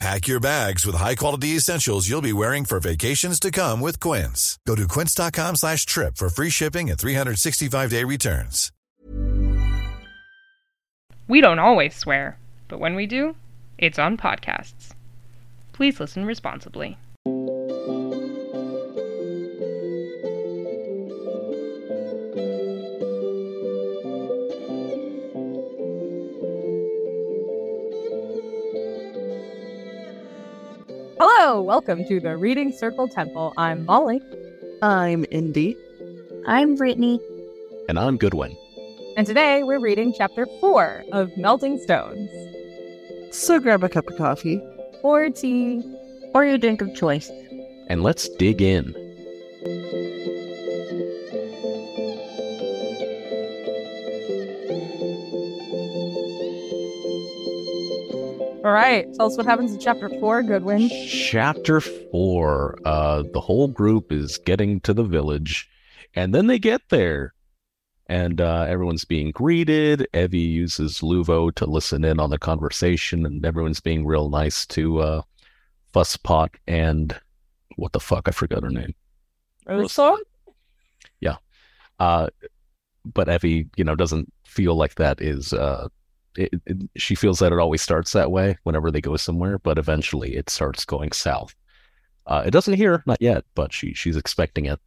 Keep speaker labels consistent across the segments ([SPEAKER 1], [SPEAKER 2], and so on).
[SPEAKER 1] Pack your bags with high-quality essentials you'll be wearing for vacations to come with Quince. Go to quince.com slash trip for free shipping and 365-day returns.
[SPEAKER 2] We don't always swear, but when we do, it's on podcasts. Please listen responsibly.
[SPEAKER 3] Hello, welcome to the Reading Circle Temple. I'm Molly,
[SPEAKER 4] I'm Indy.
[SPEAKER 5] I'm Brittany.
[SPEAKER 6] And I'm Goodwin.
[SPEAKER 3] and today we're reading chapter 4 of Melting Stones.
[SPEAKER 4] So grab a cup of coffee.
[SPEAKER 3] Or tea.
[SPEAKER 5] Or your drink of choice.
[SPEAKER 6] And let's dig in.
[SPEAKER 3] All right, tell us what happens in chapter 4, Goodwin.
[SPEAKER 6] Chapter 4. Uh, the whole group is getting to the village, and then they get there. And uh, everyone's being greeted. Evie uses Luvo to listen in on the conversation, and everyone's being real nice to uh, Fusspot and what the fuck? I forgot her name.
[SPEAKER 3] Rosethorn?
[SPEAKER 6] Uh, but Evie, you know, doesn't feel like that is. Uh, it, it, she feels that it always starts that way whenever they go somewhere, but eventually it starts going south. Uh, it doesn't here, not yet, but she she's expecting it.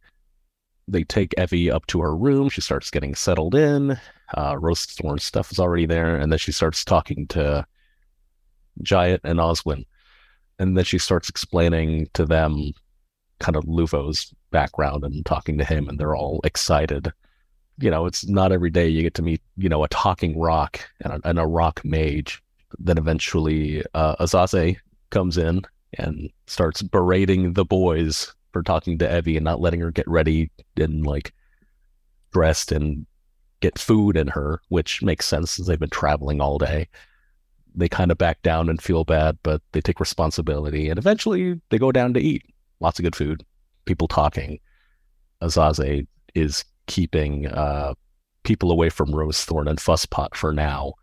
[SPEAKER 6] They take Evie up to her room. She starts getting settled in. Uh, Rosethorn stuff is already there, and then she starts talking to Jayat and Oswin, and then she starts explaining to them kind of Luvo's background and talking to him, and they're all excited. You know, it's not every day you get to meet, you know, a talking rock and a, and a rock mage. Then eventually, uh, comes in and starts berating the boys for talking to Evie and not letting her get ready and like dressed and get food in her, which makes sense since they've been traveling all day. They kind of back down and feel bad, but they take responsibility and eventually they go down to eat. Lots of good food, people talking. Azaze is keeping uh, people away from Rosethorn and Fusspot for now.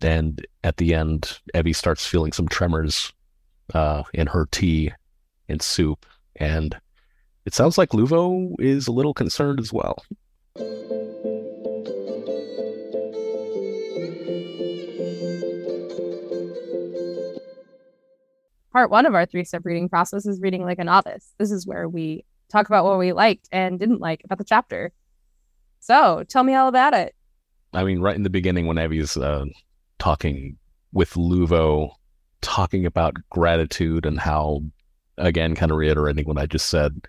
[SPEAKER 6] And at the end, Evie starts feeling some tremors uh, in her tea and soup. And it sounds like Luvo is a little concerned as well.
[SPEAKER 3] Part one of our three step reading process is reading like a novice. This is where we talk about what we liked and didn't like about the chapter. So tell me all about it.
[SPEAKER 6] I mean, right in the beginning, when Evie's uh, talking with Luvo, talking about gratitude and how, again, kind of reiterating what I just said,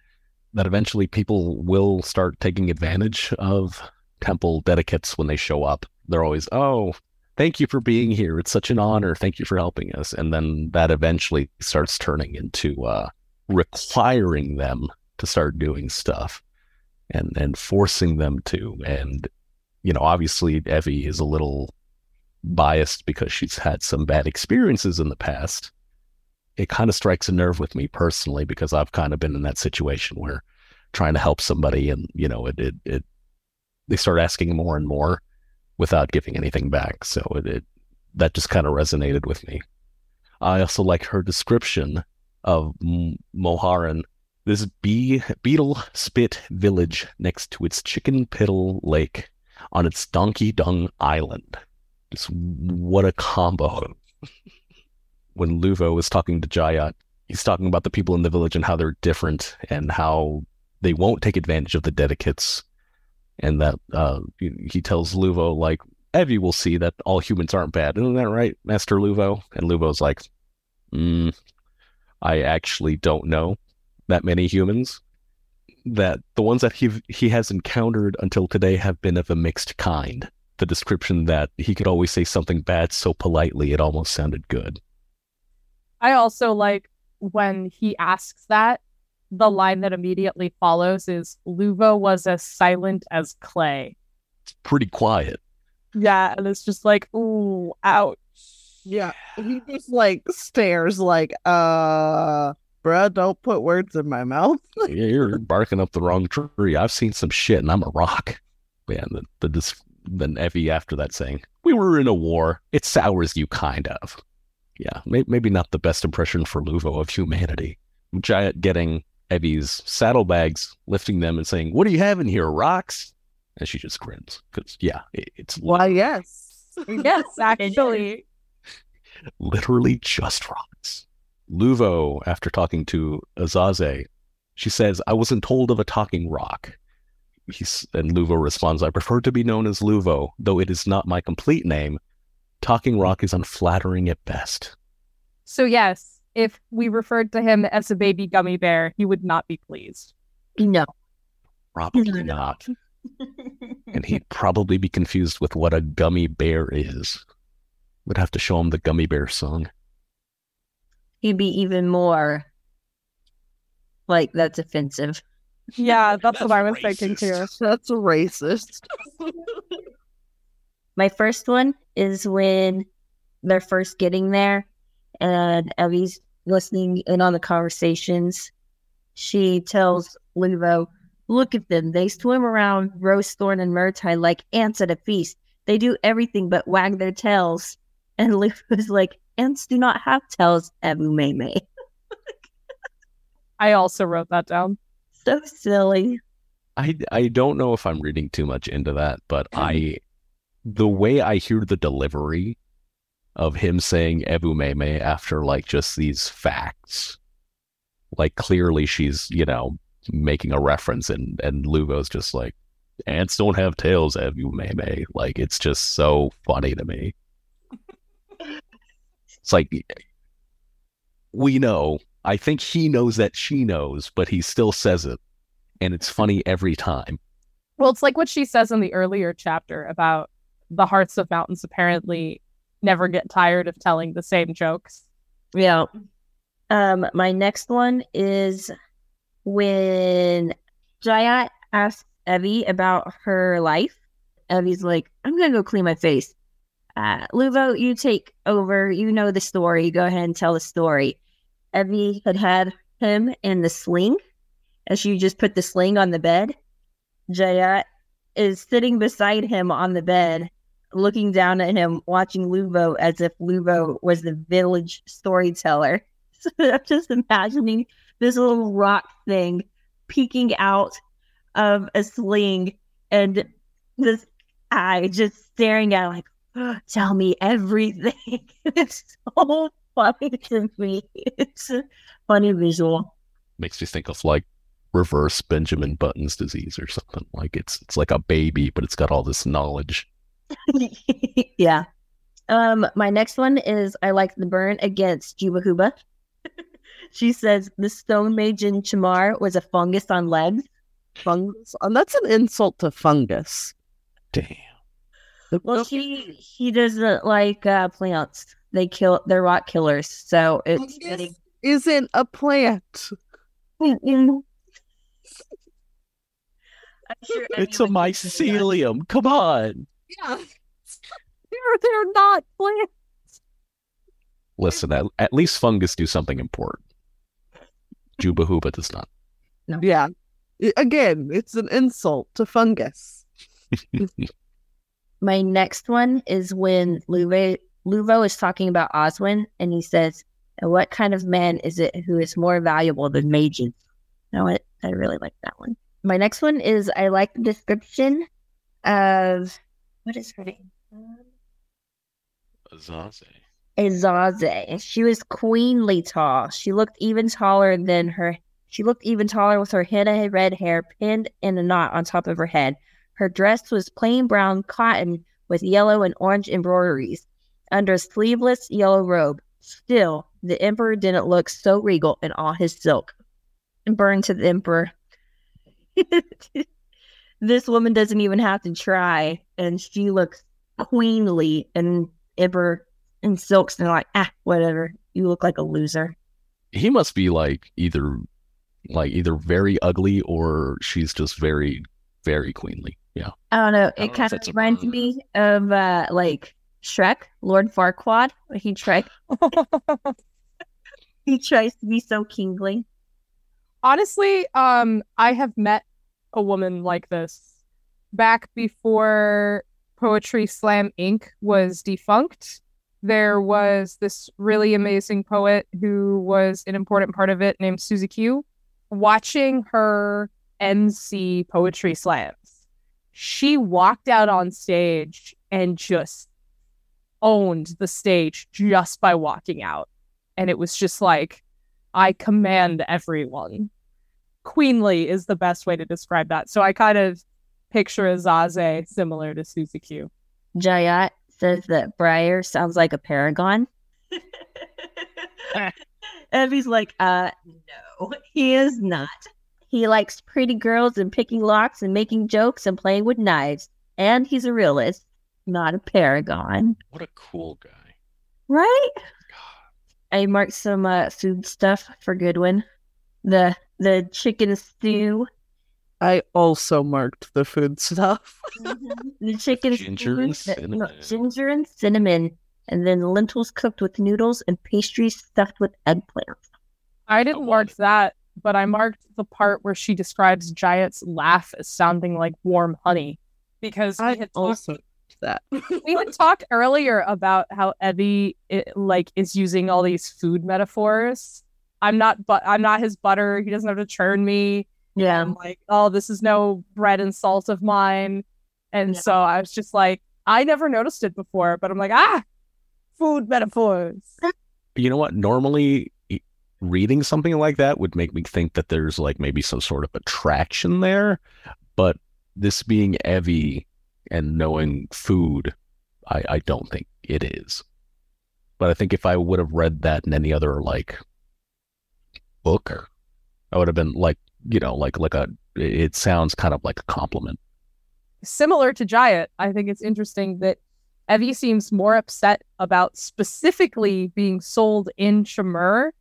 [SPEAKER 6] that eventually people will start taking advantage of temple dedicates when they show up. They're always, oh, thank you for being here. It's such an honor. Thank you for helping us. And then that eventually starts turning into uh, requiring them to start doing stuff and and forcing them to. And you know, obviously, Evie is a little biased because she's had some bad experiences in the past. it kind of strikes a nerve with me personally because I've kind of been in that situation where trying to help somebody and you know it it, it they start asking more and more without giving anything back. So it, it that just kind of resonated with me. I also like her description of M- Moharan, this bee beetle spit village next to its chicken piddle lake on its donkey dung island. Just what a combo. when Luvo was talking to Jayat, he's talking about the people in the village and how they're different and how they won't take advantage of the dedicates. And that uh, he tells Luvo, like, Evie will see that all humans aren't bad. Isn't that right, Master Luvo? And Luvo's like, mm, I actually don't know that many humans. That the ones that he he has encountered until today have been of a mixed kind. The description that he could always say something bad so politely it almost sounded good.
[SPEAKER 3] I also like when he asks that, the line that immediately follows is Luvo was as silent as clay.
[SPEAKER 6] It's pretty quiet.
[SPEAKER 3] Yeah, and it's just like, ooh, ouch.
[SPEAKER 4] Yeah. He just like stares like, uh bruh, don't put words in my mouth.
[SPEAKER 6] Yeah, You're barking up the wrong tree. I've seen some shit and I'm a rock. Man, the, the dis- then Evie after that saying, We were in a war. It sours you kind of. Yeah, may- maybe not the best impression for Luvo of humanity. Jayat getting Evie's saddlebags, lifting them and saying, What do you have in here, rocks? And she just grins. Because, yeah, it- it's
[SPEAKER 4] Why yes.
[SPEAKER 3] Yes, actually.
[SPEAKER 6] literally just rocks. Luvo, after talking to Azaze, she says, I wasn't told of a talking rock. He's, and Luvo responds, I prefer to be known as Luvo, though it is not my complete name. Talking rock is unflattering at best.
[SPEAKER 3] So yes, if we referred to him as a baby gummy bear, he would not be pleased.
[SPEAKER 5] No.
[SPEAKER 6] Probably not. And he'd probably be confused with what a gummy bear is. Would have to show him the gummy bear song.
[SPEAKER 5] He'd be even more like that's offensive.
[SPEAKER 3] Yeah, that's, what I was thinking too.
[SPEAKER 4] That's a racist.
[SPEAKER 5] My first one is when they're first getting there and Evie's listening in on the conversations. She tells Luvo, Look at them. They swim around Rosethorn and Myrrhtide like ants at a feast. They do everything but wag their tails. And Luvo's like, Ants do not have tails, Ebu Meme.
[SPEAKER 3] I also wrote that down.
[SPEAKER 5] So silly.
[SPEAKER 6] I I don't know if I'm reading too much into that, but I the way I hear the delivery of him saying Ebu Meme after like just these facts, like clearly she's, you know, making a reference and and Luvo's just like ants don't have tails, Ebu Meme. Like it's just so funny to me. It's like we know. I think he knows that she knows, but he still says it. And it's funny every time.
[SPEAKER 3] Well, it's like what she says in the earlier chapter about the hearts of mountains apparently never get tired of telling the same jokes.
[SPEAKER 5] Yeah. Um, my next one is when Jayat asks Evie about her life. Evie's like, I'm gonna go clean my face. Uh, Luvo, you take over. You know the story. Go ahead and tell the story. Evie had had him in the sling, as she just put the sling on the bed. Jayat is sitting beside him on the bed, looking down at him, watching Luvo as if Luvo was the village storyteller. So I'm just imagining this little rock thing peeking out of a sling and this eye just staring at like, tell me everything. it's so funny to me. It's a funny visual.
[SPEAKER 6] Makes me think of like reverse Benjamin Button's disease or something. Like it's it's like a baby, but it's got all this knowledge.
[SPEAKER 5] yeah. Um, my next one is I like the burn against Jubahuba. she says the stone mage in Chammur was a fungus on legs.
[SPEAKER 4] Fungus. And that's an insult to fungus.
[SPEAKER 6] Damn.
[SPEAKER 5] Well, he he doesn't like uh, plants. They kill. They're rock killers. So it's
[SPEAKER 4] Fungus isn't a plant.
[SPEAKER 5] Sure
[SPEAKER 6] It's a
[SPEAKER 5] anyone can say that.
[SPEAKER 6] mycelium. Come on.
[SPEAKER 4] Yeah. they're, they're not plants.
[SPEAKER 6] Listen, at, at least fungus do something important. Juba Huba does not.
[SPEAKER 4] Yeah. Again, it's an insult to fungus.
[SPEAKER 5] My next one is when mm-hmm. Luvo, Luvo is talking about Oswin and he says, What kind of man is it who is more valuable than mages? You know what? I really like that one. My next one is I like the description of what is her name?
[SPEAKER 6] Azaze.
[SPEAKER 5] Azaze. She was queenly tall. She looked even taller than her. She looked even taller with her henna red hair pinned in a knot on top of her head. Her dress was plain brown cotton with yellow and orange embroideries under a sleeveless yellow robe. Still, the emperor didn't look so regal in all his silk. And burn to the emperor. this woman doesn't even have to try, and she looks queenly and emperor in silks and like, ah, whatever. You look like a loser.
[SPEAKER 6] He must be like either like either very ugly or she's just very, very queenly. Yeah.
[SPEAKER 5] I don't know.
[SPEAKER 6] I don't
[SPEAKER 5] It kind of reminds me of uh like Shrek, Lord Farquaad. When he tried he tries to be so kingly.
[SPEAKER 3] Honestly, um, I have met a woman like this back before Poetry Slam Inc. was defunct. There was this really amazing poet who was an important part of it named Susie Q. Watching her MC Poetry Slams, she walked out on stage and just owned the stage just by walking out. And it was just like, I command everyone. Queenly is the best way to describe that. So I kind of picture Azaze similar to Susie Q.
[SPEAKER 5] Jayat says that Briar sounds like a paragon. Evie's like, uh, no, he is not. He likes pretty girls and picking locks and making jokes and playing with knives. And he's a realist, not a paragon.
[SPEAKER 6] What a cool guy.
[SPEAKER 5] Right? I marked some uh, food stuff for Goodwin. The the chicken stew,
[SPEAKER 4] I also marked the food stuff.
[SPEAKER 5] the chicken
[SPEAKER 6] Ginger
[SPEAKER 5] stew,
[SPEAKER 6] and
[SPEAKER 5] the- no,
[SPEAKER 6] cinnamon.
[SPEAKER 5] ginger and cinnamon, and then lentils cooked with noodles and pastries stuffed with eggplant.
[SPEAKER 3] I didn't
[SPEAKER 6] want
[SPEAKER 3] mark that, but I marked the part where she describes Jayat's laugh as sounding like warm honey. Because we
[SPEAKER 4] I
[SPEAKER 3] had,
[SPEAKER 4] also marked that.
[SPEAKER 3] we had talked earlier about how Evie it, like is using all these food metaphors. I'm not but I'm not his butter. He doesn't have to churn me.
[SPEAKER 5] Yeah.
[SPEAKER 3] I'm like, oh, this is no bread and salt of mine. And
[SPEAKER 5] Yeah.
[SPEAKER 3] so I was just like, I never noticed it before, but I'm like, ah, food metaphors.
[SPEAKER 6] You know what? Normally, reading something like that would make me think that there's like maybe some sort of attraction there. But this being Evie and knowing food, I, I don't think it is. But I think if I would have read that in any other like book, I would have been like, you know, like like a. It sounds kind of like a compliment.
[SPEAKER 3] Similar to Jayat, I think it's interesting that Evie seems more upset about specifically being sold in Chammur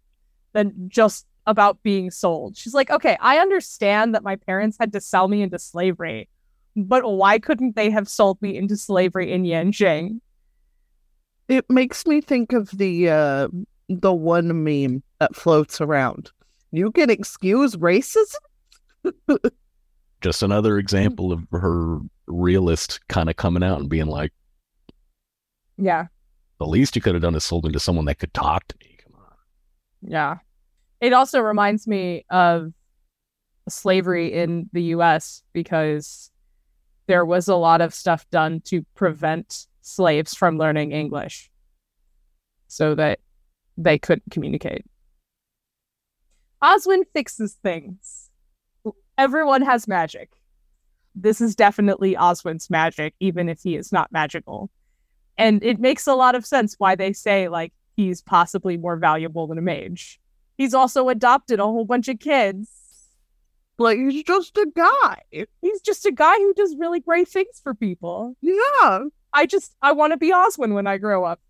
[SPEAKER 3] than just about being sold. She's like, okay, I understand that my parents had to sell me into slavery, but why couldn't they have sold me into slavery in Yanjing?
[SPEAKER 4] It makes me think of the uh the one meme that floats around. You can excuse racism?
[SPEAKER 6] Just another example of her realist kind of coming out and being like,
[SPEAKER 3] Yeah.
[SPEAKER 6] the least you could have done is sold me to someone that could talk to me.
[SPEAKER 3] Yeah. It also reminds me of slavery in the US because there was a lot of stuff done to prevent slaves from learning English so that they couldn't communicate. Oswin fixes things. Everyone has magic. This is definitely Oswin's magic, even if he is not magical. And it makes a lot of sense why they say, like, he's possibly more valuable than a mage. He's also adopted a whole bunch of kids.
[SPEAKER 4] Like he's just a guy.
[SPEAKER 3] He's just a guy who does really great things for people.
[SPEAKER 4] Yeah.
[SPEAKER 3] I just I want to be Oswin when I grow up.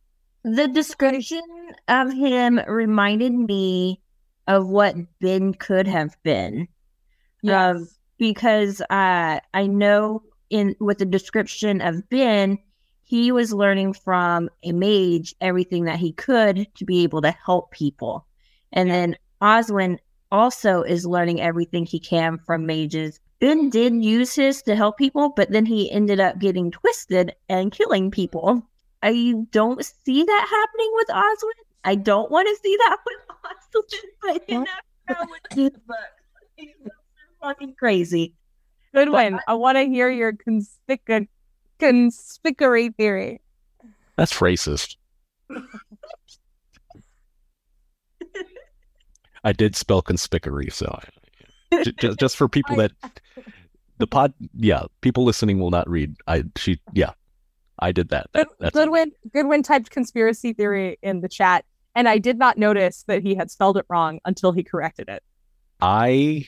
[SPEAKER 5] The description of him reminded me of what Ben could have been. Um, because uh, I know in with the description of Ben, he was learning from a mage everything that he could to be able to help people. And then Oswin also is learning everything he can from mages. Ben did use his to help people, but then he ended up getting twisted and killing people. I don't see that happening with Oswin. I don't want to see that with Oswin, but you never know with these books. He's so fucking crazy.
[SPEAKER 3] Goodwin, I want to hear your conspicu- conspicuous theory.
[SPEAKER 6] That's racist. I did spell conspicuous, so I, j- j- just for people that the pod, yeah, people listening will not read. I she, yeah, I did that. that
[SPEAKER 3] Good,
[SPEAKER 6] that's
[SPEAKER 3] Goodwin, Goodwin typed conspiracy theory in the chat, and I did not notice that he had spelled it wrong until he corrected it.
[SPEAKER 6] I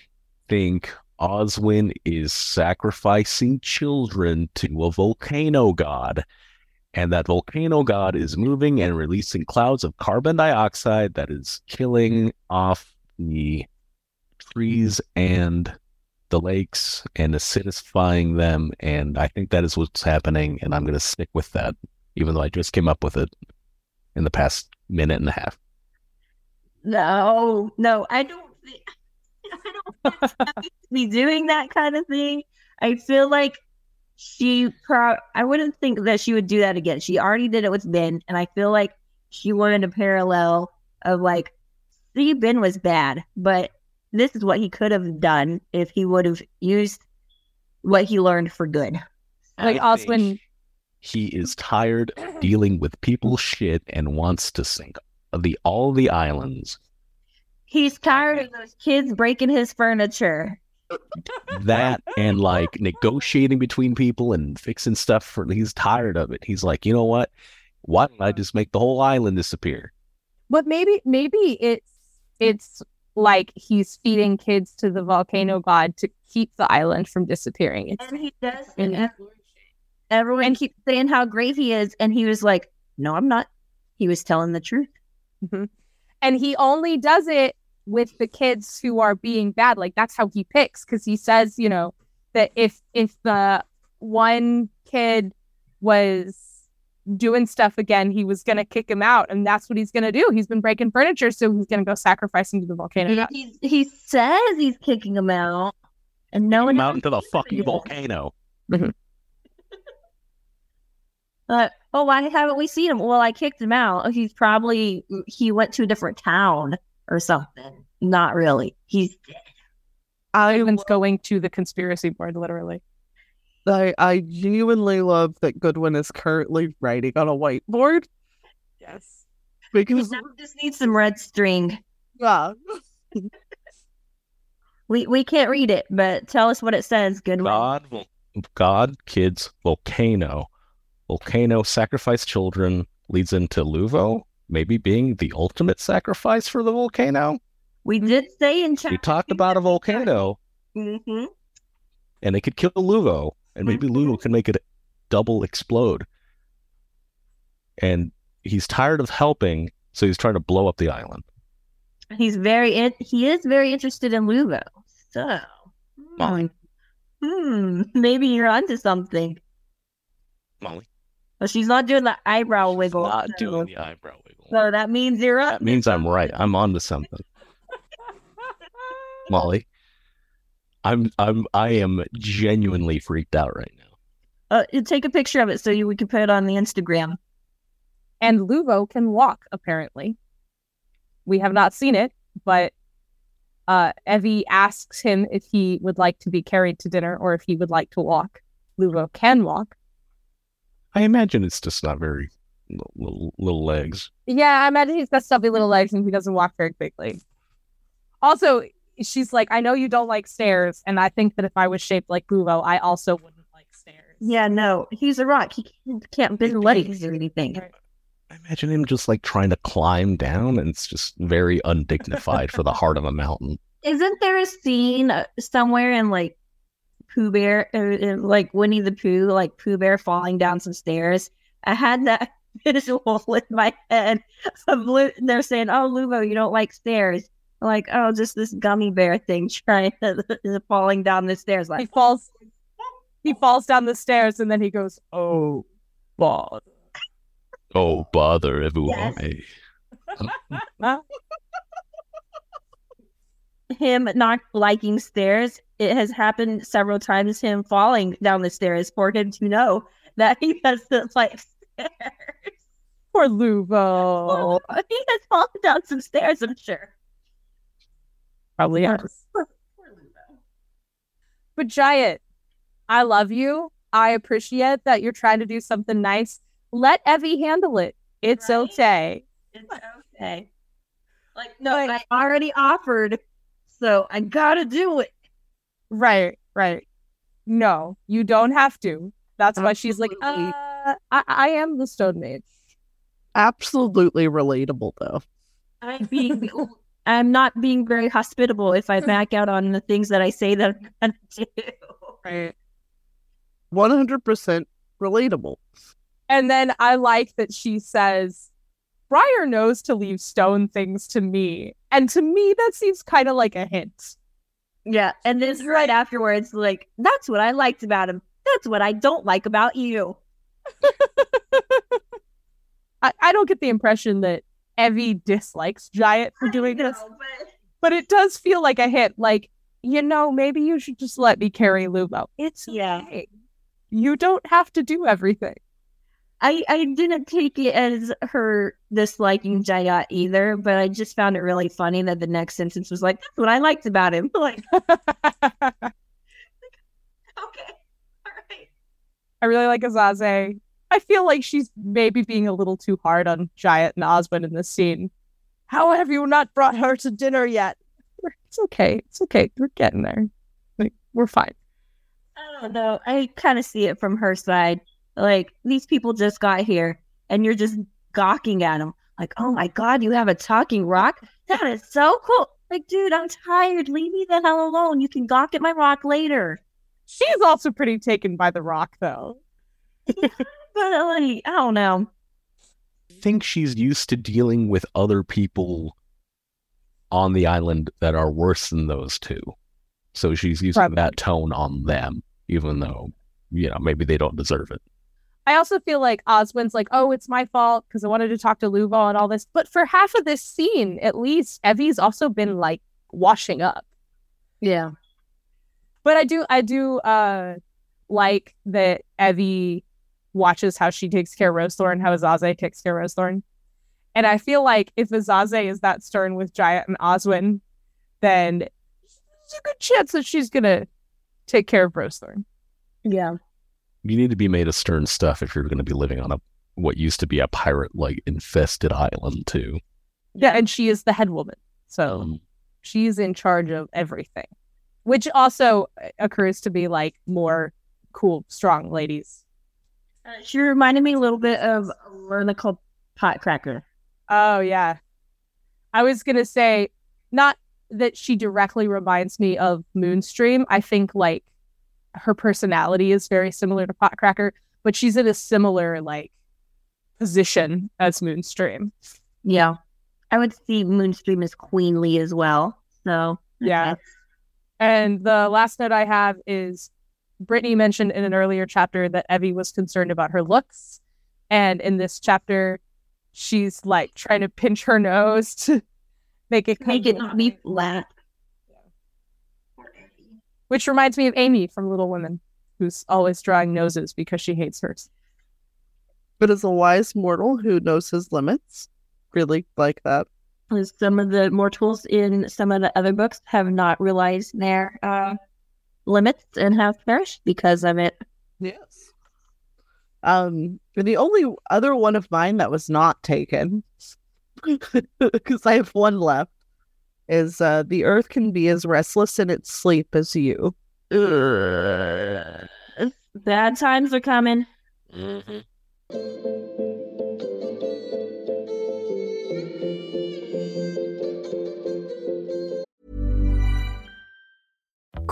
[SPEAKER 6] think Oswin is sacrificing children to a volcano god. And that volcano god is moving and releasing clouds of carbon dioxide that is killing off the trees and the lakes and acidifying them. And I think that is what's happening. And I'm going to stick with that, even though I just came up with it in the past minute and a half.
[SPEAKER 5] No, no, I don't. thi- I don't want to be doing that kind of thing. I feel like she. Pro- I wouldn't think that she would do that again. She already did it with Ben, and I feel like she wanted a parallel of like, see, Ben was bad, but this is what he could have done if he would have used what he learned for good.
[SPEAKER 3] Like
[SPEAKER 6] I
[SPEAKER 3] Oswin,
[SPEAKER 6] he is tired of dealing with people's shit and wants to sink the all the islands.
[SPEAKER 5] He's tired of those kids breaking his furniture.
[SPEAKER 6] That and like negotiating between people and fixing stuff for he's tired of it. He's like, you know what? Why don't I just make the whole island disappear?
[SPEAKER 3] but maybe maybe it's it's like he's feeding kids to the volcano god to keep the island from disappearing. It's,
[SPEAKER 5] And he does.
[SPEAKER 3] And-
[SPEAKER 5] And ev- everyone keeps saying how great he is. And he was like, no, I'm not. He was telling the truth. Mm-hmm.
[SPEAKER 3] and he only does it with the kids who are being bad. Like that's how he picks because he says, you know, that if if the one kid was doing stuff again, he was gonna kick him out, and that's what he's gonna do. He's been breaking furniture, so he's gonna go sacrifice him to the volcano.
[SPEAKER 5] He, he says he's kicking him out. And no one
[SPEAKER 6] Come out
[SPEAKER 5] else
[SPEAKER 6] into the
[SPEAKER 5] is
[SPEAKER 6] fucking
[SPEAKER 5] doing it.
[SPEAKER 6] volcano.
[SPEAKER 5] Uh, oh, why haven't we seen him? Well, I kicked him out. He's probably, he went to a different town or something. Not really. He's dead.
[SPEAKER 4] I,
[SPEAKER 3] Goodwin's going to the conspiracy board, literally.
[SPEAKER 4] I I genuinely love that Goodwin is currently writing on a whiteboard
[SPEAKER 3] Yes.
[SPEAKER 4] because
[SPEAKER 5] Now we just need some red string.
[SPEAKER 4] yeah,
[SPEAKER 5] We we can't read it, but tell us what it says. Goodwin.
[SPEAKER 6] God, vol- God, kids, volcano, volcano, sacrifice children leads into Luvo, maybe being the ultimate sacrifice for the volcano.
[SPEAKER 5] We did say in chat.
[SPEAKER 6] We talked about a volcano,
[SPEAKER 5] hmm
[SPEAKER 6] and it could kill Luvo, and maybe Luvo can make it double explode. And he's tired of helping, so he's trying to blow up the island.
[SPEAKER 5] He's very in, he is very interested in Luvo. So,
[SPEAKER 6] Molly,
[SPEAKER 5] hmm, maybe you're onto something.
[SPEAKER 6] Molly,
[SPEAKER 5] But she's not doing the eyebrow wiggle.
[SPEAKER 6] not
[SPEAKER 5] so,
[SPEAKER 6] doing the eyebrow.
[SPEAKER 5] So that means you're up.
[SPEAKER 6] That means I'm right. I'm on to something. Molly. I'm I'm I am genuinely freaked out right now.
[SPEAKER 5] Uh, take a picture of it so you, we can put it on the Instagram.
[SPEAKER 3] And Luvo can walk, apparently. We have not seen it, but uh, Evie asks him if he would like to be carried to dinner or if he would like to walk. Luvo can walk.
[SPEAKER 6] I imagine it's just not very little, little, little legs.
[SPEAKER 3] Yeah, I imagine he's got stubby little legs and he doesn't walk very quickly. Also, she's like, I know you don't like stairs, and I think that if I was shaped like Luvo, I also wouldn't like stairs.
[SPEAKER 5] Yeah, no, he's a rock. He can't, can't bend legs or anything.
[SPEAKER 3] Right.
[SPEAKER 6] I imagine him just like trying to climb down, and it's just very undignified for the heart of a mountain.
[SPEAKER 5] Isn't there a scene uh, somewhere in like Pooh Bear, uh, like Winnie the Pooh, like Pooh Bear falling down some stairs? I had that visual in my head of Lu- they're saying, "Oh, Luvo, you don't like stairs." I'm like, oh, just this gummy bear thing trying to falling down the stairs. Like He
[SPEAKER 3] falls he falls down the stairs and then he goes, Oh. bother.
[SPEAKER 6] Oh, bother everyone.
[SPEAKER 5] Him not liking stairs. It has happened several times. Him falling down the stairs for him to know that he has to like stairs.
[SPEAKER 3] Poor Luvo.
[SPEAKER 5] he has fallen down some stairs. I'm sure.
[SPEAKER 3] Probably has. But Jayat, I love you. I appreciate that you're trying to do something nice. Let Evie handle it. It's
[SPEAKER 5] Right?
[SPEAKER 3] okay.
[SPEAKER 5] It's okay. Like no, I already offered, so I gotta do it.
[SPEAKER 3] Right, right. No, you don't have to. That's why she's like, uh, I, I am the Stone Mage.
[SPEAKER 4] Absolutely relatable, though.
[SPEAKER 5] I'm being, I'm not being very hospitable if I back out on the things that I say that I'm gonna do.
[SPEAKER 3] Right.
[SPEAKER 4] 100% relatable.
[SPEAKER 3] And then I like that she says, Briar knows to leave stone things to me. And to me, that seems kind of like a hint.
[SPEAKER 5] Yeah, and then right afterwards, like that's what I liked about him. That's what I don't like about you.
[SPEAKER 3] I, I don't get the impression that Evie dislikes Jayat for doing this, but it does feel like a hit. Like, you know, maybe you should just let me carry Luvo. It's
[SPEAKER 5] Yeah.
[SPEAKER 3] okay. You don't have to do everything.
[SPEAKER 5] I I didn't take it as her disliking Jayat either, but I just found it really funny that the next sentence was like, "That's what I liked about him." Like, okay, all right.
[SPEAKER 3] I really like Azaze. I feel like she's maybe being a little too hard on Jayat and Oswin in this scene. How have you not brought her to dinner yet? It's okay. It's okay. We're getting there. Like we're fine.
[SPEAKER 5] I don't know. I kind of see it from her side. Like these people just got here, and you're just gawking at them. Like, oh my god, you have a talking rock? That is so cool. Like, dude, I'm tired. Leave me the hell alone. You can gawk at my rock later.
[SPEAKER 3] She's also pretty taken by the rock, though.
[SPEAKER 5] But like, I don't know.
[SPEAKER 6] I think she's used to dealing with other people on the island that are worse than those two. So she's using
[SPEAKER 3] Probably.
[SPEAKER 6] that tone on them, even though, you know, maybe they don't deserve it.
[SPEAKER 3] I also feel like Oswin's like, oh, it's my fault because I wanted to talk to Luvo and all this. But for half of this scene, at least, Evie's also been like washing up.
[SPEAKER 5] Yeah.
[SPEAKER 3] But I do, I do uh like that Evie watches how she takes care of Rosethorn, how Azaze takes care of Rosethorn. And I feel like if Azaze is that stern with Jayat and Oswin, then there's a good chance that she's gonna take care of Rosethorn.
[SPEAKER 5] Yeah.
[SPEAKER 6] You need to be made of stern stuff if you're going to be living on a what used to be a pirate like infested island too.
[SPEAKER 3] Yeah, and she is the head woman. So
[SPEAKER 6] Um,
[SPEAKER 3] she's in charge of everything, which also uh, occurs to be like more cool, strong ladies.
[SPEAKER 5] Uh, she reminded me a little bit of Lerna called Potcracker.
[SPEAKER 3] Oh, yeah. I was going to say, not that she directly reminds me of Moonstream. I think like her personality is very similar to Potcracker, but she's in a similar like position as Moonstream.
[SPEAKER 5] Yeah. I would see Moonstream as queenly as well. So
[SPEAKER 3] Yeah. And the last note I have is Brittany mentioned in an earlier chapter that Evie was concerned about her looks. And in this chapter, she's like trying to pinch her nose to make it
[SPEAKER 5] make it
[SPEAKER 3] come-
[SPEAKER 5] not be flat.
[SPEAKER 3] Which reminds me of Amy from Little Women, who's always drawing noses because she hates hers.
[SPEAKER 4] But as a wise mortal who knows his limits, really like that.
[SPEAKER 5] Some of the mortals in some of the other books have not realized their uh, limits and have perished because of it.
[SPEAKER 4] Yes. Um, and the only other one of mine that was not taken, because I have one left, is uh, the earth can be as restless in its sleep as you.
[SPEAKER 5] Ugh. Bad times are coming.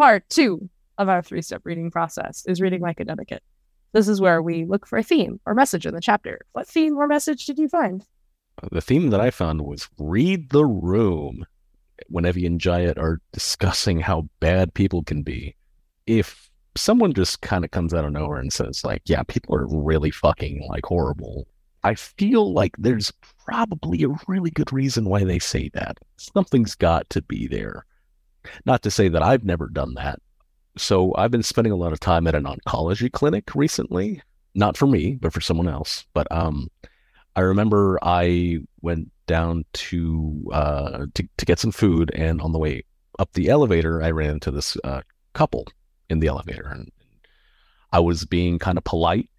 [SPEAKER 3] Part two of our three step reading process is reading like a dedicate. This is where we look for a theme or message in the chapter. What theme or message did you find?
[SPEAKER 6] Uh, the theme that I found was read the room. When Evie and Jayat are discussing how bad people can be, if someone just kind of comes out of nowhere and says, like, yeah, people are really fucking like horrible, I feel like there's probably a really good reason why they say that. Something's got to be there. Not to say that I've never done that. So I've been spending a lot of time at an oncology clinic recently. Not for me, but for someone else. But um, I remember I went down to uh to, to get some food, and on the way up the elevator, I ran into this uh, couple in the elevator, and I was being kind of polite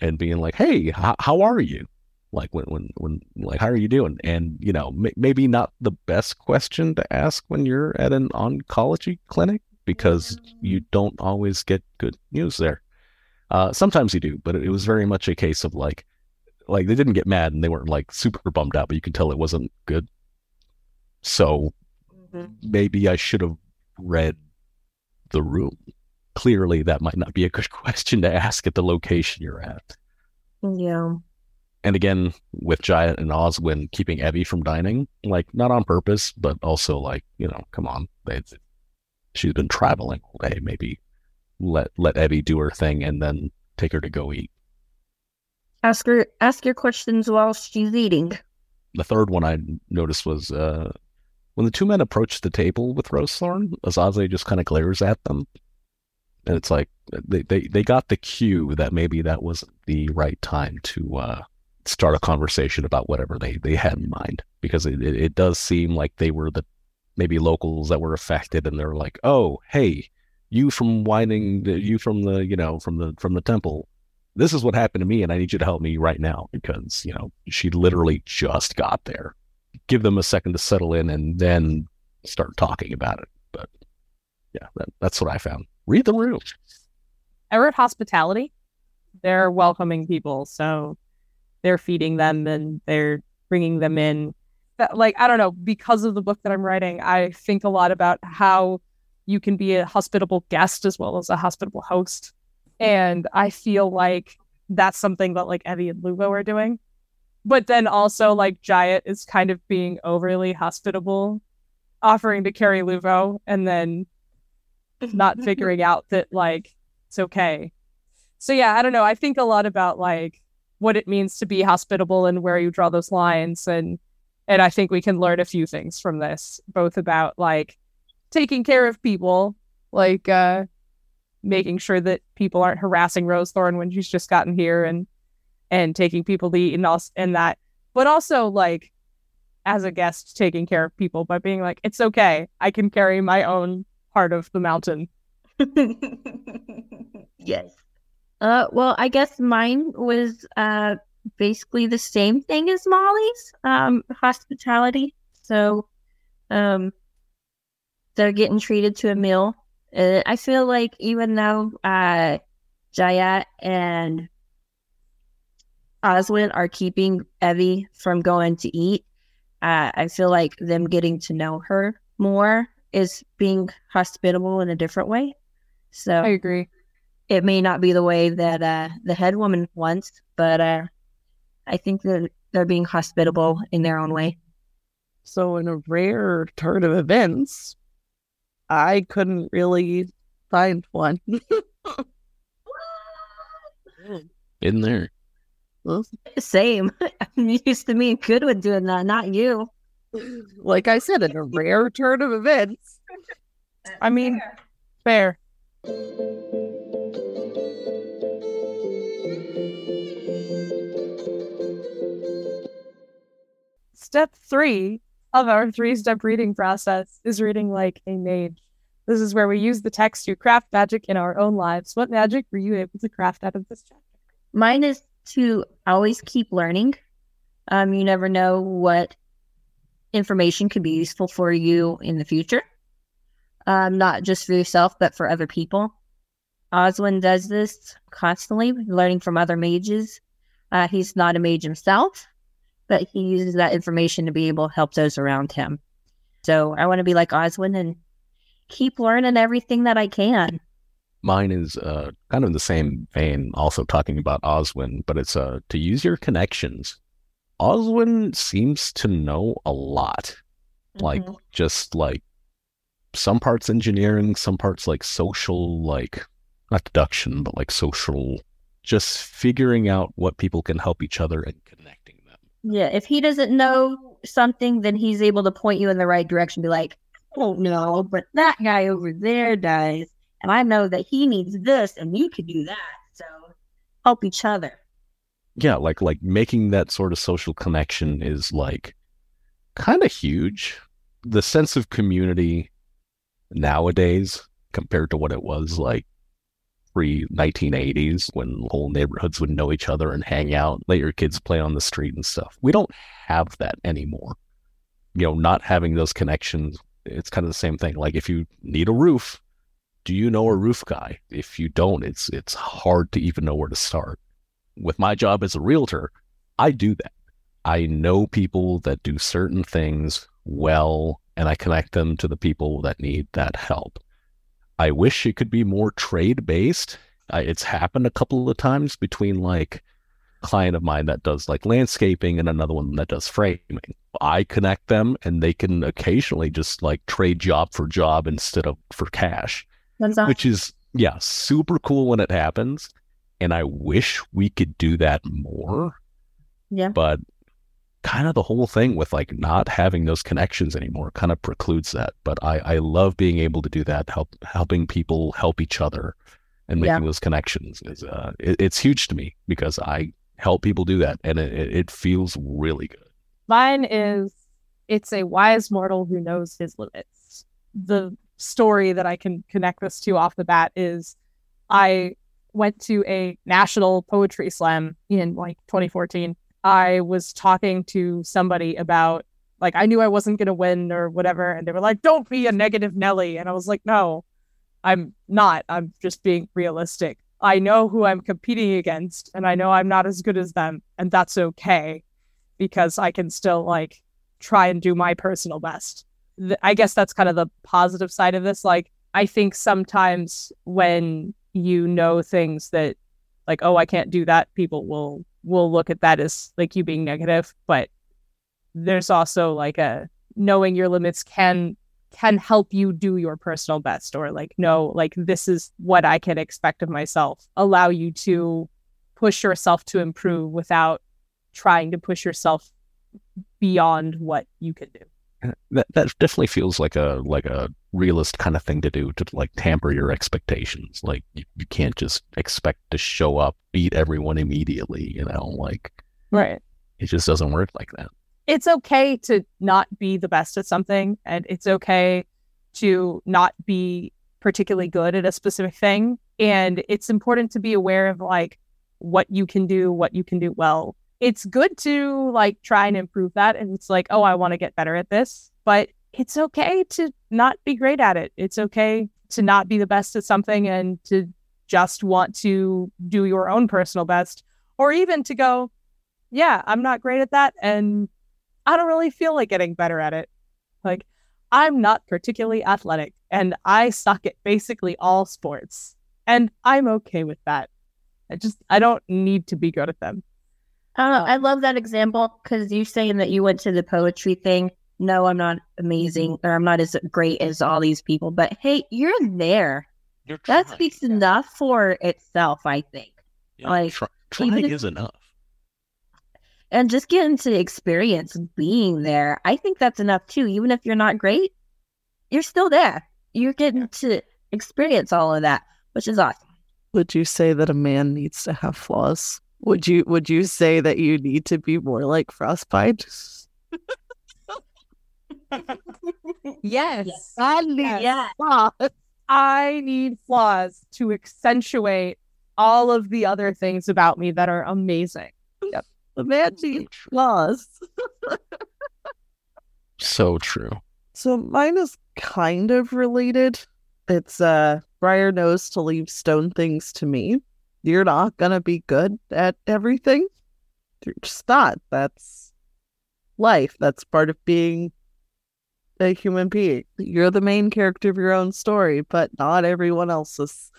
[SPEAKER 6] and being like, "Hey, h- how are you?" Like when when when like how are you doing? And you know, m- maybe not the best question to ask when you're at an oncology clinic because you don't always get good news there. Uh, sometimes you do, but it, it was very much a case of like, like they didn't get mad and they weren't like super bummed out, but you can tell it wasn't good. So maybe I should have read the room. Clearly, that might not be a good question to ask at the location you're at.
[SPEAKER 5] Yeah.
[SPEAKER 6] And again, with Jayat and Oswin keeping Evie from dining, like not on purpose, but also like, you know, come on. They, she's been traveling all day. Maybe let let Evie do her thing and then take her to go eat.
[SPEAKER 5] Ask her ask your questions while she's eating.
[SPEAKER 6] The third one I noticed was uh, when the two men approach the table with Rosethorn, Azaze just kind of glares at them. And it's like they, they, they got the cue that maybe that wasn't the right time to uh, start a conversation about whatever they, they had in mind. Because it, it, does seem like they were the maybe locals that were affected and they're like, oh, hey, you from Whining, you from the, you know, from the from the temple, this is what happened to me and I need you to help me right now because, you know, she literally just got there. Give them a second to settle in and then start talking about it. But yeah, that, that's what I found. Read the room.
[SPEAKER 3] Everett Hospitality, they're welcoming people. So they're feeding them and they're bringing them in. That, like, I don't know, because of the book that I'm writing, I think a lot about how you can be a hospitable guest as well as a hospitable host. And I feel like that's something that like Evie and Luvo are doing. But then also like Jayat is kind of being overly hospitable, offering to carry Luvo and then not figuring out that like it's okay. So yeah, I don't know. I think a lot about like what it means to be hospitable and where you draw those lines and And I think we can learn a few things from this, both about like taking care of people, like uh making sure that people aren't harassing Rosethorn when she's just gotten here and and taking people to eat and also and that, but also like as a guest taking care of people by being like, it's okay. I can carry my own part of the mountain.
[SPEAKER 5] yes. Uh, well, I guess mine was uh basically the same thing as Molly's, um, hospitality. So, um, they're getting treated to a meal. Uh, I feel like even though uh, Jayat and Oswin are keeping Evie from going to eat, uh, I feel like them getting to know her more is being hospitable in a different way. So
[SPEAKER 3] I agree.
[SPEAKER 5] It may not be the way that uh, the head woman wants, but uh, I think that they're being hospitable in their own way.
[SPEAKER 4] So, in a rare turn of events, I couldn't really find one.
[SPEAKER 6] In there.
[SPEAKER 5] Same. I'm used to me and Goodwin doing that, not you.
[SPEAKER 4] Like I said, in a rare turn of events.
[SPEAKER 3] I mean, fair. Step three of our three step reading process is reading like a mage. This is where we use the text to craft magic in our own lives. What magic were you able to craft out of this chapter?
[SPEAKER 5] Mine is to always keep learning. Um, you never know what information could be useful for you in the future. Um, not just for yourself, but for other people. Oswin does this constantly, learning from other mages. Uh, he's not a mage himself, but he uses that information to be able to help those around him. So I want to be like Oswin and keep learning everything that I can.
[SPEAKER 6] Mine is uh, kind of in the same vein, also talking about Oswin, but it's uh, to use your connections. Oswin seems to know a lot, like
[SPEAKER 5] Mhm.
[SPEAKER 6] just like some parts engineering, some parts like social, like not deduction, but like social, just figuring out what people can help each other and connecting.
[SPEAKER 5] Yeah, if he doesn't know oh. something, then he's able to point you in the right direction. Be like, oh no, but that guy over there does, and I know that he needs this, and you could do that. So help each other.
[SPEAKER 6] yeah like like making that sort of social connection is like kind of huge the sense of community nowadays compared to what it was like pre 1980s when whole neighborhoods would know each other and hang out let your kids play on the street and stuff. We don't have that anymore. You know not having those connections it's kind of the same thing. Like if you need a roof do you know a roof guy? If you don't it's it's hard to even know where to start. With my job as a realtor, I do that. I know people that do certain things well, and I connect them to the people that need that help. I wish it could be more trade based. It's happened a couple of times between like a client of mine that does like landscaping and another one that does framing. I connect them and they can occasionally just like trade job for job instead of for cash
[SPEAKER 5] awesome.
[SPEAKER 6] which is yeah super cool when it happens and i wish we could do that more
[SPEAKER 5] yeah.
[SPEAKER 6] but kind of the whole thing with like not having those connections anymore kind of precludes that but i i love being able to do that help helping people help each other and making
[SPEAKER 5] Yeah.
[SPEAKER 6] those connections is uh it, it's huge to me because i help people do that and it, it it feels really good
[SPEAKER 3] Mine is it's a wise mortal who knows his limits. The story that I can connect this to off the bat is I went to a national poetry slam in like 2014. I was talking to somebody about like I knew I wasn't going to win or whatever and they were like don't be a negative Nelly and I was like no I'm not I'm just being realistic. I know who I'm competing against and I know I'm not as good as them and that's okay because I can still like try and do my personal best. Th- I guess that's kind of the positive side of this. Like, I think sometimes when you know things that, like, oh, I mm-hmm. can't do that, people will will look at that as like you being negative. But there's also like a knowing your limits can can help you do your personal best or like no like this is what i can expect of myself allow you to push yourself to improve without trying to push yourself beyond what you can do.
[SPEAKER 6] That that definitely feels like a like a realist kind of thing to do to like tamper your expectations. Like you, you can't just expect to show up, beat everyone immediately, you know, like
[SPEAKER 3] Right.
[SPEAKER 6] it just doesn't work like that.
[SPEAKER 3] It's okay to not be the best at something, and it's okay to not be particularly good at a specific thing. And it's important to be aware of like what you can do, what you can do well. It's good to like try and improve that. And it's like, oh, I want to get better at this. But it's okay to not be great at it. It's okay to not be the best at something and to just want to do your own personal best, or even to go, yeah, I'm not great at that. And I don't really feel like getting better at it. Like, I'm not particularly athletic and I suck at basically all sports. And I'm okay with that. I just, I don't need to be good at them.
[SPEAKER 5] I don't know. I love that example because you saying that you went to the poetry thing. No, I'm not amazing mm-hmm. or I'm not as great as all these people, but hey, you're there.
[SPEAKER 6] You're
[SPEAKER 5] That speaks enough for itself, I think. like,
[SPEAKER 6] try,
[SPEAKER 5] even
[SPEAKER 6] trying
[SPEAKER 5] if-
[SPEAKER 6] is enough.
[SPEAKER 5] And just getting to experience being there, I think that's enough too. Even if you're not great, you're still there. You're getting to experience all of that, which is awesome.
[SPEAKER 4] Would you say that a man needs to have flaws? Would you would you say that you need to be more like Frostbite?
[SPEAKER 3] Yes.
[SPEAKER 4] I need
[SPEAKER 5] Yeah.
[SPEAKER 4] flaws.
[SPEAKER 3] I need flaws to accentuate all of the other things about me that are amazing.
[SPEAKER 4] The man needs flaws.
[SPEAKER 6] So true.
[SPEAKER 4] So mine is kind of related. It's uh Briar knows to leave stone things to me. You're not gonna be good at everything. You're just not. That's life. That's part of being a human being. You're the main character of your own story, but not everyone else's.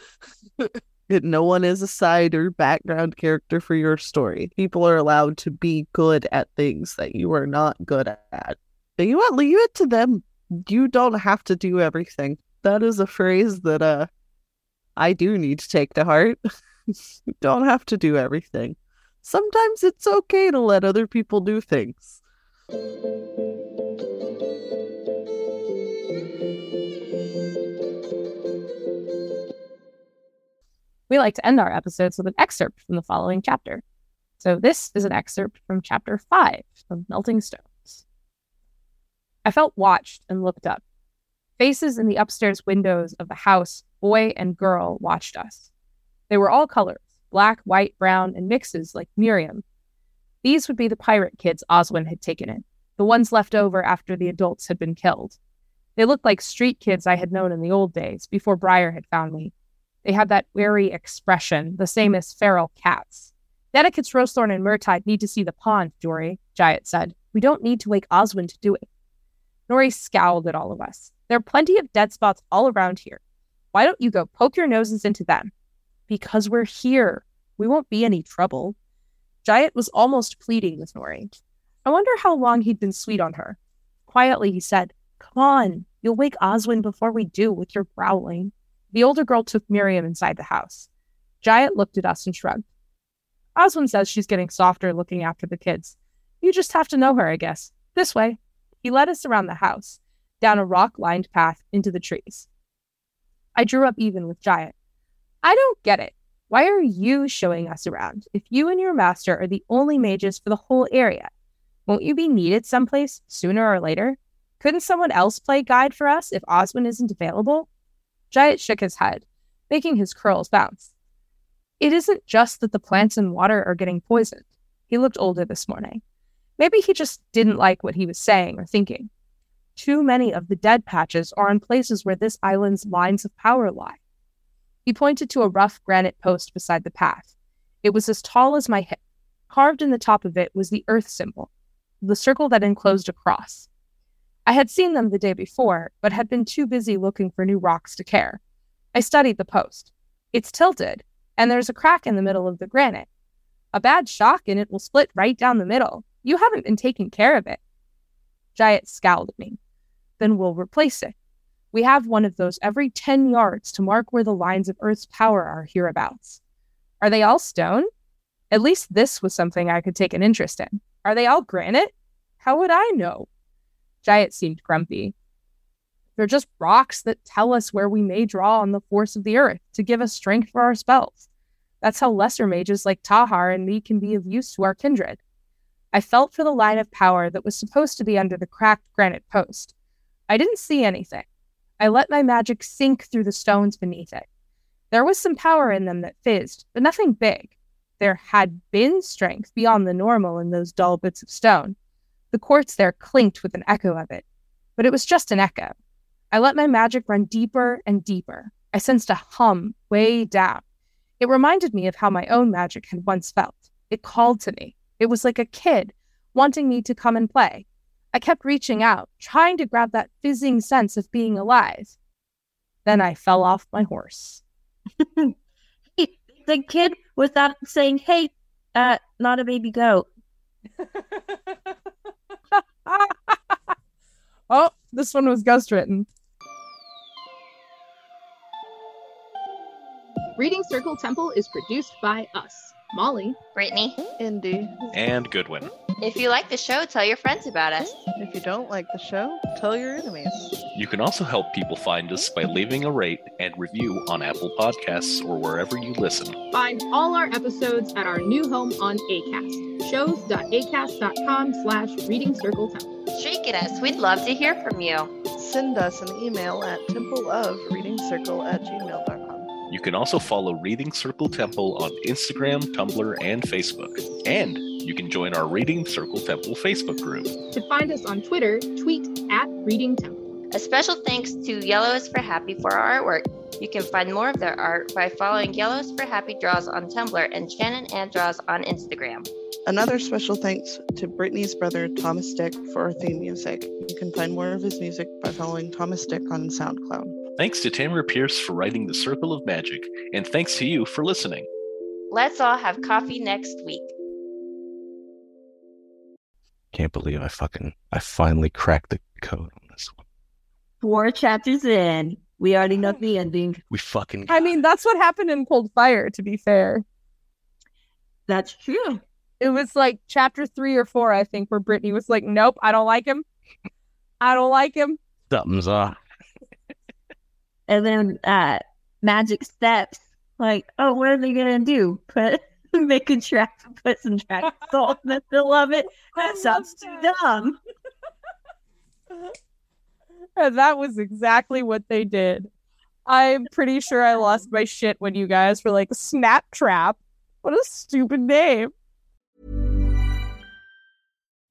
[SPEAKER 4] no one is a side or background character for your story. People are allowed to be good at things that you are not good at. But you leave it to them. You don't have to do everything. That is a phrase that uh I do need to take to heart. you don't have to do everything. Sometimes it's okay to let other people do things.
[SPEAKER 3] We like to end our episodes with an excerpt from the following chapter. So this is an excerpt from chapter five of Melting Stones. I felt watched and looked up. Faces in the upstairs windows of the house, boy and girl, watched us. They were all colors black, white, brown, and mixes like Miriam. These would be the pirate kids Oswin had taken in, the ones left over after the adults had been killed. They looked like street kids I had known in the old days before Briar had found me. They had that wary expression, the same as feral cats. Dedicates Rosethorn and Myrrhtide need to see the pond, Jory, Jayat said. We don't need to wake Oswin to do it. Nori scowled at all of us. There are plenty of dead spots all around here. Why don't you go poke your noses into them? Because we're here. We won't be any trouble. Jayat was almost pleading with Nori. I wonder how long he'd been sweet on her. Quietly, he said, Come on, you'll wake Oswin before we do with your growling. The older girl took Miriam inside the house. Jayat looked at us and shrugged. Oswin says she's getting softer looking after the kids. You just have to know her, I guess. This way. He led us around the house, down a rock lined path into the trees. I drew up even with Jayat. I don't get it. Why are you showing us around if you and your master are the only mages for the whole area? Won't you be needed someplace sooner or later? Couldn't someone else play guide for us if Oswin isn't available? Jayat shook his head, making his curls bounce. It isn't just that the plants and water are getting poisoned. He looked older this morning. Maybe he just didn't like what he was saying or thinking. Too many of the dead patches are in places where this island's lines of power lie. He pointed to a rough granite post beside the path. It was as tall as my hip. Carved in the top of it was the earth symbol, the circle that enclosed a cross. I had seen them the day before, but had been too busy looking for new rocks to care. I studied the post. It's tilted, and there's a crack in the middle of the granite. A bad shock and it will split right down the middle. You haven't been taking care of it. Jayat scowled at me. Then we'll replace it. We have one of those every 10 yards to mark where the lines of Earth's power are hereabouts. Are they all stone? At least this was something I could take an interest in. Are they all granite? How would I know? Jayat seemed grumpy. They're just rocks that tell us where we may draw on the force of the earth to give us strength for our spells. That's how lesser mages like Tahar and me can be of use to our kindred. I felt for the line of power that was supposed to be under the cracked granite post. I didn't see anything. I let my magic sink through the stones beneath it. There was some power in them that fizzed, but nothing big. There had been strength beyond the normal in those dull bits of stone. The quartz there clinked with an echo of it, but it was just an echo. I let my magic run deeper and deeper. I sensed a hum way down. It reminded me of how my own magic had once felt. It called to me. It was like a kid wanting me to come and play. I kept reaching out, trying to grab that fizzing sense of being alive. Then I fell off my horse.
[SPEAKER 5] the kid without saying, "Hey, uh, not a baby goat."
[SPEAKER 3] oh, this one was ghost written.
[SPEAKER 7] Reading Circle Temple is produced by us, Molly,
[SPEAKER 8] Brittany,
[SPEAKER 4] Indy.
[SPEAKER 9] and Goodwin.
[SPEAKER 8] If you like the show, tell your friends about us.
[SPEAKER 4] If you don't like the show, tell your enemies.
[SPEAKER 9] You can also help people find us by leaving a rate and review on Apple Podcasts or wherever you listen.
[SPEAKER 7] Find all our episodes at our new home on ACAST, shows.acast.com slash reading circle temple.
[SPEAKER 8] Shake at us. We'd love to hear from you.
[SPEAKER 4] Send us an email at templeofreadingcircle at gmail.com.
[SPEAKER 9] You can also follow Reading Circle Temple on Instagram, Tumblr, and Facebook. And you can join our Reading Circle Temple Facebook group.
[SPEAKER 7] To find us on Twitter, tweet at Reading Temple.
[SPEAKER 8] A special thanks to Yellow is for Happy for our artwork. You can find more of their art by following Yellow is for Happy Draws on Tumblr and Shannon Anne Draws on Instagram.
[SPEAKER 4] Another special thanks to Brittany's brother Thomas Dick for our theme music. You can find more of his music by following Thomas Dick on SoundCloud.
[SPEAKER 9] Thanks to Tamora Pierce for writing The Circle of Magic, and thanks to you for listening.
[SPEAKER 8] Let's all have coffee next week.
[SPEAKER 6] Can't believe I fucking I finally cracked the code on this one.
[SPEAKER 5] Four chapters in, we already know the ending.
[SPEAKER 6] We fucking
[SPEAKER 3] I mean, that's what happened in Cold Fire, to be fair.
[SPEAKER 5] That's true.
[SPEAKER 3] It was like chapter three or four, I think, where Brittany was like, Nope, I don't like him. I don't like him.
[SPEAKER 6] something's off.
[SPEAKER 5] And then uh magic steps. Like, oh, what are they gonna do? Put make a and put some track salt in the middle of it. That
[SPEAKER 3] I
[SPEAKER 5] sounds too
[SPEAKER 3] that.
[SPEAKER 5] dumb.
[SPEAKER 3] And that was exactly what they did. I'm pretty sure I lost my shit when you guys were like, Snap Trap. What a stupid name.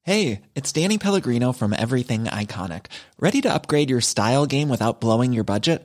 [SPEAKER 10] Hey, it's Danny Pellegrino from Everything Iconic. Ready to upgrade your style game without blowing your budget?